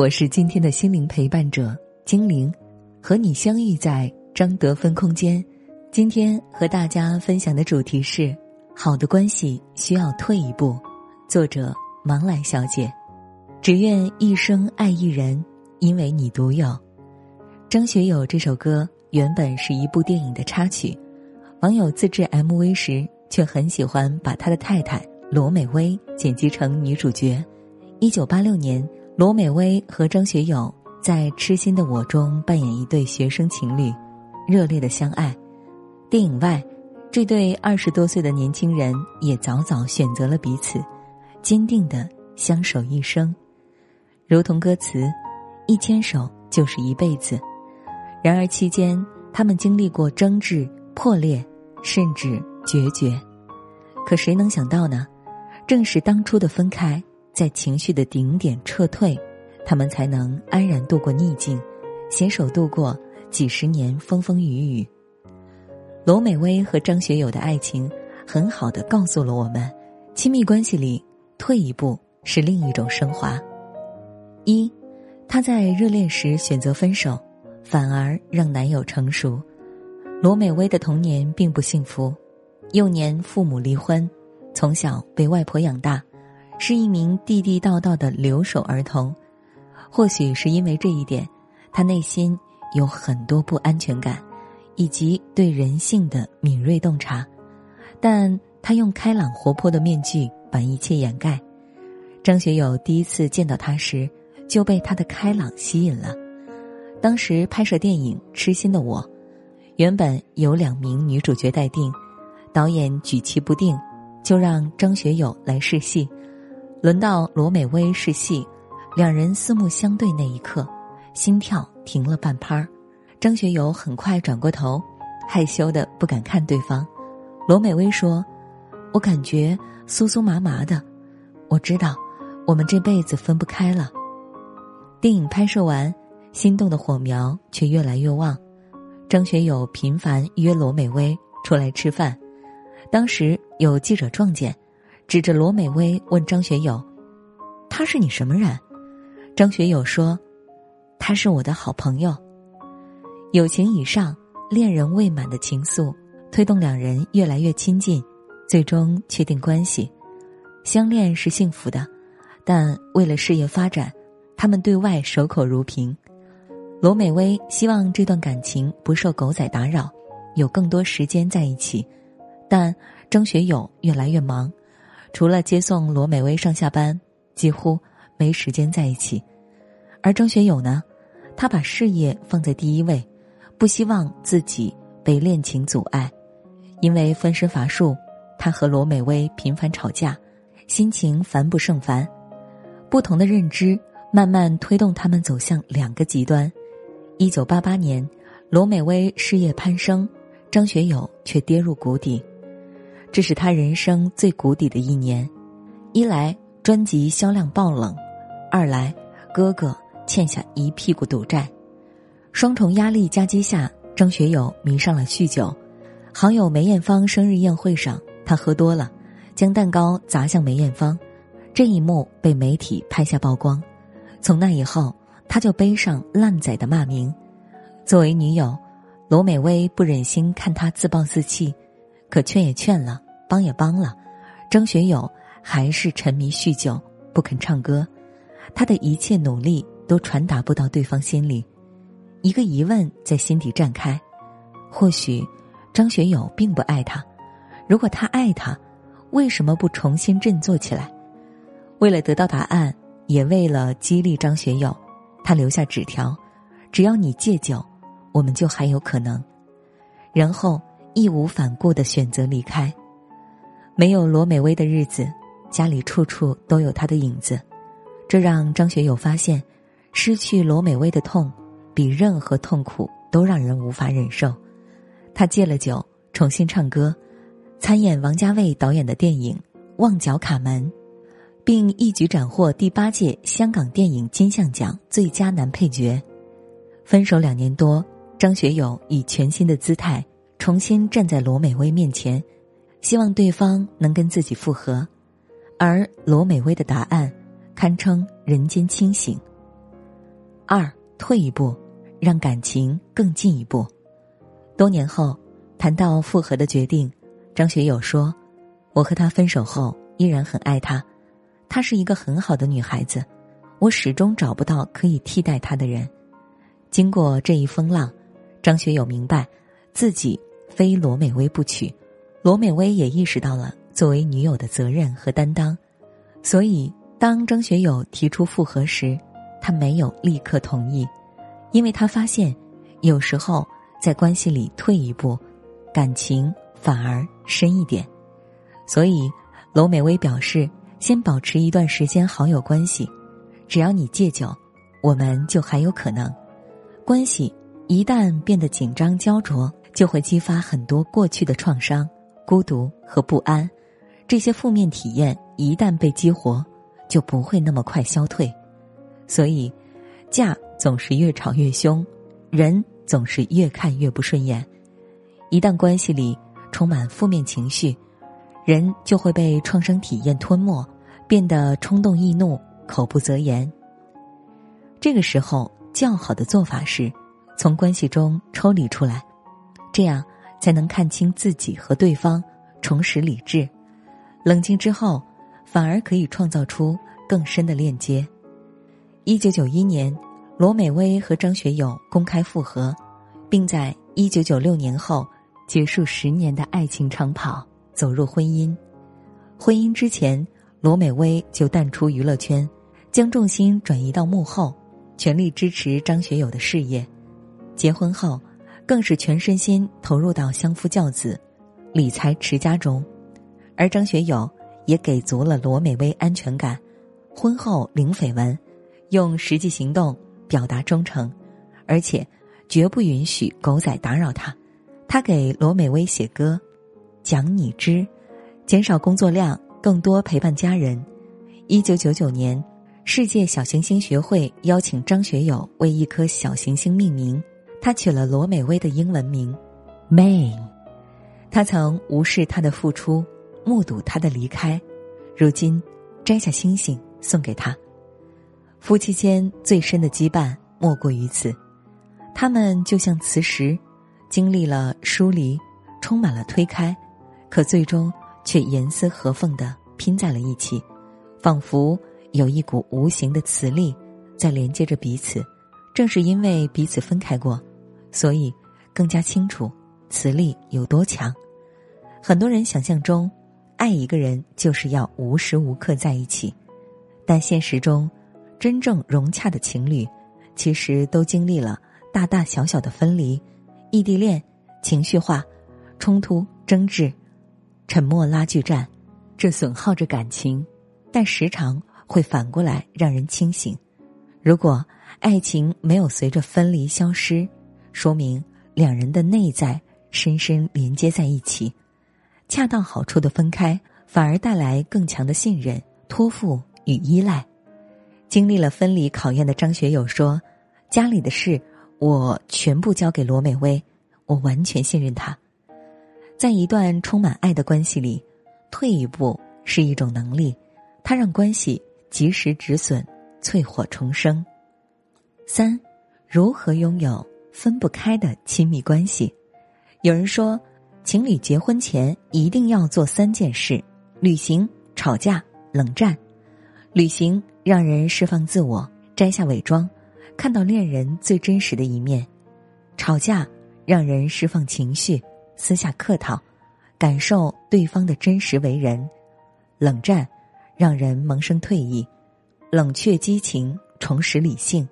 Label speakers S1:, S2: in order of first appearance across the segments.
S1: 我是今天的心灵陪伴者精灵，和你相遇在张德芬空间。今天和大家分享的主题是：好的关系需要退一步。作者：芒来小姐。只愿一生爱一人，因为你独有。张学友这首歌原本是一部电影的插曲，网友自制 MV 时却很喜欢把他的太太罗美薇剪辑成女主角。一九八六年，罗美薇和张学友在《痴心的我》中扮演一对学生情侣，热烈的相爱。电影外，这对二十多岁的年轻人也早早选择了彼此，坚定的相守一生，如同歌词：“一牵手就是一辈子。”然而期间，他们经历过争执、破裂，甚至决绝。可谁能想到呢？正是当初的分开，在情绪的顶点撤退，他们才能安然度过逆境，携手度过几十年风风雨雨。罗美薇和张学友的爱情，很好的告诉了我们：亲密关系里，退一步是另一种升华。一，他在热恋时选择分手。反而让男友成熟。罗美薇的童年并不幸福，幼年父母离婚，从小被外婆养大，是一名地地道道的留守儿童。或许是因为这一点，他内心有很多不安全感，以及对人性的敏锐洞察。但他用开朗活泼的面具把一切掩盖。张学友第一次见到他时，就被他的开朗吸引了。当时拍摄电影《痴心的我》，原本有两名女主角待定，导演举棋不定，就让张学友来试戏。轮到罗美薇试戏，两人四目相对那一刻，心跳停了半拍儿。张学友很快转过头，害羞的不敢看对方。罗美薇说：“我感觉酥酥麻麻的，我知道，我们这辈子分不开了。”电影拍摄完。心动的火苗却越来越旺，张学友频繁约罗美薇出来吃饭。当时有记者撞见，指着罗美薇问张学友：“他是你什么人？”张学友说：“他是我的好朋友。”友情以上，恋人未满的情愫推动两人越来越亲近，最终确定关系。相恋是幸福的，但为了事业发展，他们对外守口如瓶。罗美薇希望这段感情不受狗仔打扰，有更多时间在一起，但张学友越来越忙，除了接送罗美薇上下班，几乎没时间在一起。而张学友呢，他把事业放在第一位，不希望自己被恋情阻碍，因为分身乏术，他和罗美薇频繁吵架，心情烦不胜烦。不同的认知慢慢推动他们走向两个极端。一九八八年，罗美薇事业攀升，张学友却跌入谷底，这是他人生最谷底的一年。一来专辑销量爆冷，二来哥哥欠下一屁股赌债，双重压力夹击下，张学友迷上了酗酒。好友梅艳芳生日宴会上，他喝多了，将蛋糕砸向梅艳芳，这一幕被媒体拍下曝光。从那以后。他就背上烂仔的骂名。作为女友，罗美薇不忍心看他自暴自弃，可劝也劝了，帮也帮了，张学友还是沉迷酗酒，不肯唱歌。他的一切努力都传达不到对方心里。一个疑问在心底绽开：或许张学友并不爱他。如果他爱他，为什么不重新振作起来？为了得到答案，也为了激励张学友。他留下纸条：“只要你戒酒，我们就还有可能。”然后义无反顾的选择离开。没有罗美薇的日子，家里处处都有她的影子，这让张学友发现，失去罗美薇的痛，比任何痛苦都让人无法忍受。他戒了酒，重新唱歌，参演王家卫导演的电影《旺角卡门》，并一举斩获第八届香港电影金像奖最佳男配角。分手两年多，张学友以全新的姿态重新站在罗美薇面前，希望对方能跟自己复合，而罗美薇的答案堪称人间清醒。二退一步，让感情更进一步。多年后，谈到复合的决定，张学友说：“我和他分手后，依然很爱他，她是一个很好的女孩子，我始终找不到可以替代她的人。”经过这一风浪，张学友明白，自己非罗美薇不娶，罗美薇也意识到了作为女友的责任和担当，所以当张学友提出复合时，他没有立刻同意，因为他发现，有时候。在关系里退一步，感情反而深一点。所以，罗美薇表示，先保持一段时间好友关系，只要你戒酒，我们就还有可能。关系一旦变得紧张焦灼，就会激发很多过去的创伤、孤独和不安。这些负面体验一旦被激活，就不会那么快消退。所以，架总是越吵越凶，人。总是越看越不顺眼，一旦关系里充满负面情绪，人就会被创伤体验吞没，变得冲动易怒、口不择言。这个时候，较好的做法是从关系中抽离出来，这样才能看清自己和对方，重拾理智。冷静之后，反而可以创造出更深的链接。一九九一年。罗美薇和张学友公开复合，并在一九九六年后结束十年的爱情长跑，走入婚姻。婚姻之前，罗美薇就淡出娱乐圈，将重心转移到幕后，全力支持张学友的事业。结婚后，更是全身心投入到相夫教子、理财持家中，而张学友也给足了罗美薇安全感。婚后零绯闻，用实际行动。表达忠诚，而且绝不允许狗仔打扰他。他给罗美薇写歌，讲你知，减少工作量，更多陪伴家人。一九九九年，世界小行星学会邀请张学友为一颗小行星命名，他取了罗美薇的英文名，May。他曾无视他的付出，目睹他的离开，如今摘下星星送给他。夫妻间最深的羁绊莫过于此，他们就像磁石，经历了疏离，充满了推开，可最终却严丝合缝的拼在了一起，仿佛有一股无形的磁力在连接着彼此。正是因为彼此分开过，所以更加清楚磁力有多强。很多人想象中，爱一个人就是要无时无刻在一起，但现实中。真正融洽的情侣，其实都经历了大大小小的分离、异地恋、情绪化、冲突、争执、沉默拉锯战，这损耗着感情，但时常会反过来让人清醒。如果爱情没有随着分离消失，说明两人的内在深深连接在一起。恰到好处的分开，反而带来更强的信任、托付与依赖。经历了分离考验的张学友说：“家里的事我全部交给罗美薇，我完全信任她。在一段充满爱的关系里，退一步是一种能力，它让关系及时止损，淬火重生。三，如何拥有分不开的亲密关系？有人说，情侣结婚前一定要做三件事：旅行、吵架、冷战。旅行。”让人释放自我，摘下伪装，看到恋人最真实的一面；吵架让人释放情绪，撕下客套，感受对方的真实为人；冷战让人萌生退意，冷却激情，重拾理性，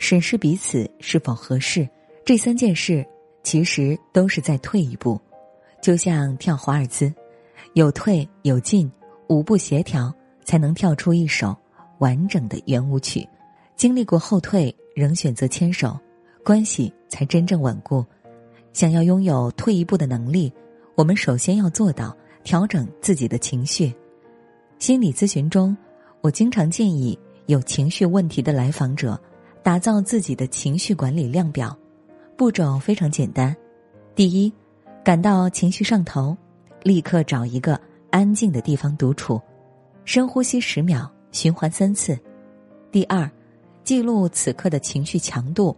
S1: 审视彼此是否合适。这三件事其实都是在退一步，就像跳华尔兹，有退有进，五步协调才能跳出一首。完整的圆舞曲，经历过后退，仍选择牵手，关系才真正稳固。想要拥有退一步的能力，我们首先要做到调整自己的情绪。心理咨询中，我经常建议有情绪问题的来访者，打造自己的情绪管理量表。步骤非常简单：第一，感到情绪上头，立刻找一个安静的地方独处，深呼吸十秒，循环三次。第二，记录此刻的情绪强度，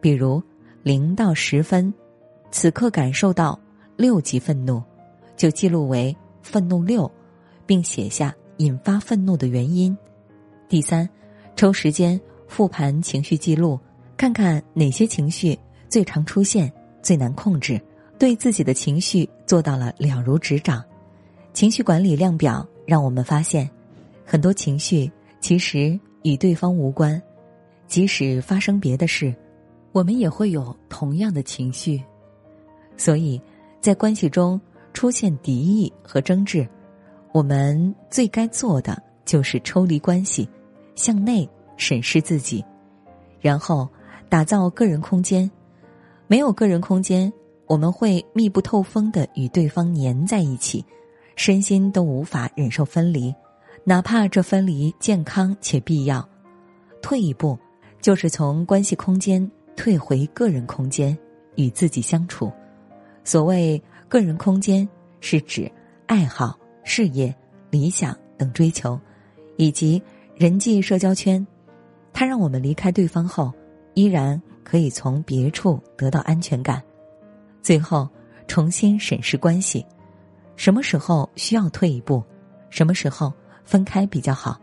S1: 比如零到十分。此刻感受到六级愤怒，就记录为愤怒六，并写下引发愤怒的原因。第三，抽时间复盘情绪记录，看看哪些情绪最常出现、最难控制，对自己的情绪做到了了如指掌。情绪管理量表让我们发现，很多情绪其实与对方无关，即使发生别的事，我们也会有同样的情绪。所以，在关系中出现敌意和争执，我们最该做的就是抽离关系，向内审视自己，然后打造个人空间。没有个人空间，我们会密不透风的与对方粘在一起，身心都无法忍受分离，哪怕这分离健康且必要。退一步，就是从关系空间退回个人空间，与自己相处。所谓个人空间，是指爱好、事业、理想等追求，以及人际社交圈。他让我们离开对方后，依然可以从别处得到安全感。最后，重新审视关系：什么时候需要退一步？什么时候分开比较好？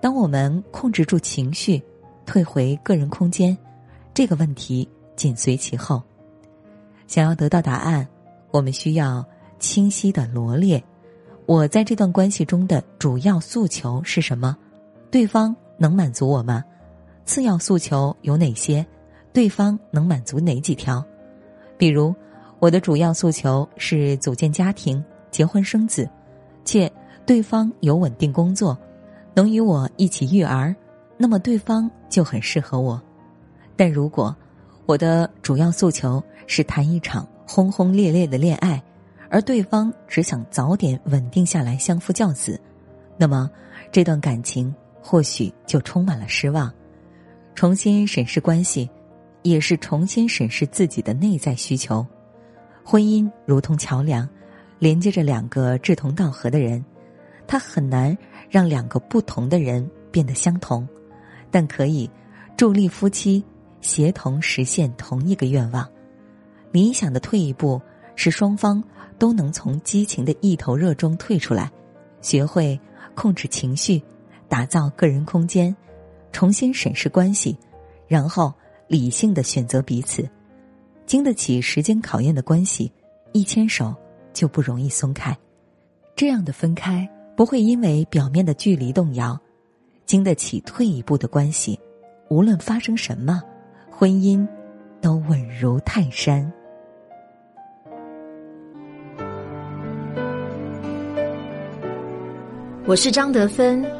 S1: 当我们控制住情绪，退回个人空间，这个问题紧随其后。想要得到答案，我们需要清晰的罗列：我在这段关系中的主要诉求是什么？对方能满足我吗？次要诉求有哪些？对方能满足哪几条？比如，我的主要诉求是组建家庭、结婚生子，且对方有稳定工作，能与我一起育儿，那么对方就很适合我。但如果我的主要诉求，是谈一场轰轰烈烈的恋爱，而对方只想早点稳定下来相夫教子，那么这段感情或许就充满了失望。重新审视关系，也是重新审视自己的内在需求。婚姻如同桥梁，连接着两个志同道合的人，它很难让两个不同的人变得相同，但可以助力夫妻协同实现同一个愿望。理想的退一步是双方都能从激情的一头热中退出来，学会控制情绪，打造个人空间，重新审视关系，然后理性的选择彼此。经得起时间考验的关系，一牵手就不容易松开。这样的分开不会因为表面的距离动摇。经得起退一步的关系，无论发生什么，婚姻都稳如泰山。
S2: 我是张德芬。